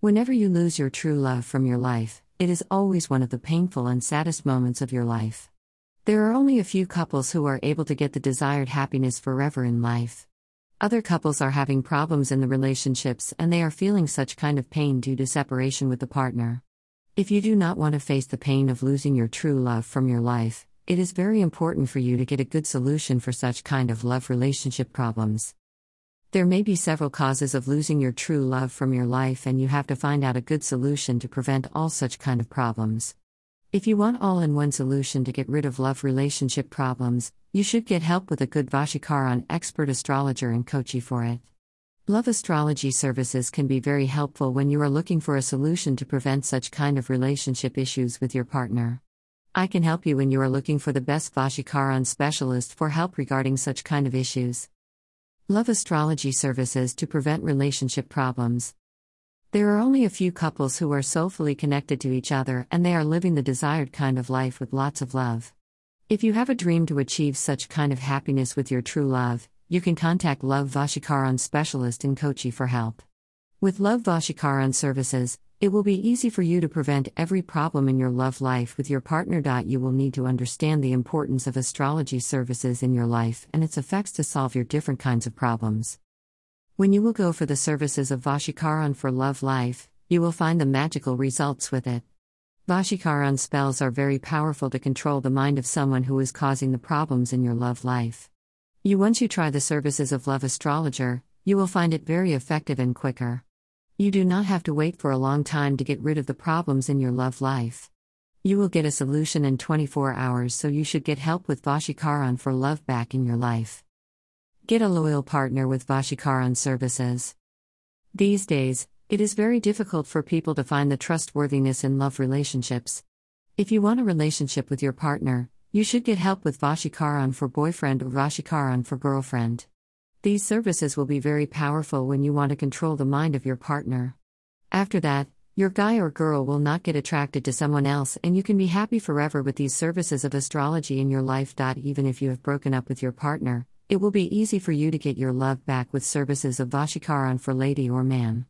Whenever you lose your true love from your life, it is always one of the painful and saddest moments of your life. There are only a few couples who are able to get the desired happiness forever in life. Other couples are having problems in the relationships and they are feeling such kind of pain due to separation with the partner. If you do not want to face the pain of losing your true love from your life, it is very important for you to get a good solution for such kind of love relationship problems. There may be several causes of losing your true love from your life, and you have to find out a good solution to prevent all such kind of problems. If you want all in one solution to get rid of love relationship problems, you should get help with a good Vashikaran expert astrologer and Kochi for it. Love astrology services can be very helpful when you are looking for a solution to prevent such kind of relationship issues with your partner. I can help you when you are looking for the best Vashikaran specialist for help regarding such kind of issues. Love astrology services to prevent relationship problems. There are only a few couples who are soulfully connected to each other and they are living the desired kind of life with lots of love. If you have a dream to achieve such kind of happiness with your true love, you can contact Love Vashikaran specialist in Kochi for help. With Love Vashikaran services, it will be easy for you to prevent every problem in your love life with your partner. You will need to understand the importance of astrology services in your life and its effects to solve your different kinds of problems. When you will go for the services of Vashikaran for love life, you will find the magical results with it. Vashikaran spells are very powerful to control the mind of someone who is causing the problems in your love life. You once you try the services of love astrologer, you will find it very effective and quicker. You do not have to wait for a long time to get rid of the problems in your love life. You will get a solution in 24 hours, so you should get help with Vashikaran for love back in your life. Get a loyal partner with Vashikaran services. These days, it is very difficult for people to find the trustworthiness in love relationships. If you want a relationship with your partner, you should get help with Vashikaran for boyfriend or Vashikaran for girlfriend. These services will be very powerful when you want to control the mind of your partner. After that, your guy or girl will not get attracted to someone else, and you can be happy forever with these services of astrology in your life. Even if you have broken up with your partner, it will be easy for you to get your love back with services of Vashikaran for lady or man.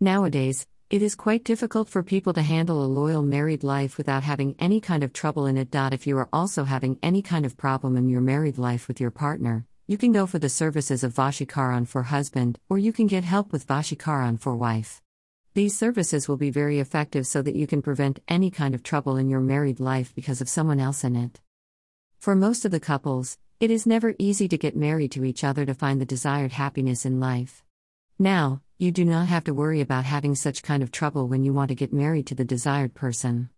Nowadays, it is quite difficult for people to handle a loyal married life without having any kind of trouble in it. If you are also having any kind of problem in your married life with your partner, you can go for the services of Vashikaran for husband, or you can get help with Vashikaran for wife. These services will be very effective so that you can prevent any kind of trouble in your married life because of someone else in it. For most of the couples, it is never easy to get married to each other to find the desired happiness in life. Now, you do not have to worry about having such kind of trouble when you want to get married to the desired person.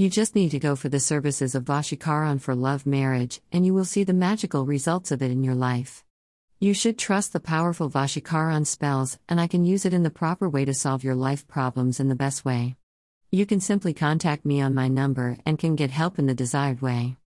You just need to go for the services of Vashikaran for love marriage, and you will see the magical results of it in your life. You should trust the powerful Vashikaran spells, and I can use it in the proper way to solve your life problems in the best way. You can simply contact me on my number and can get help in the desired way.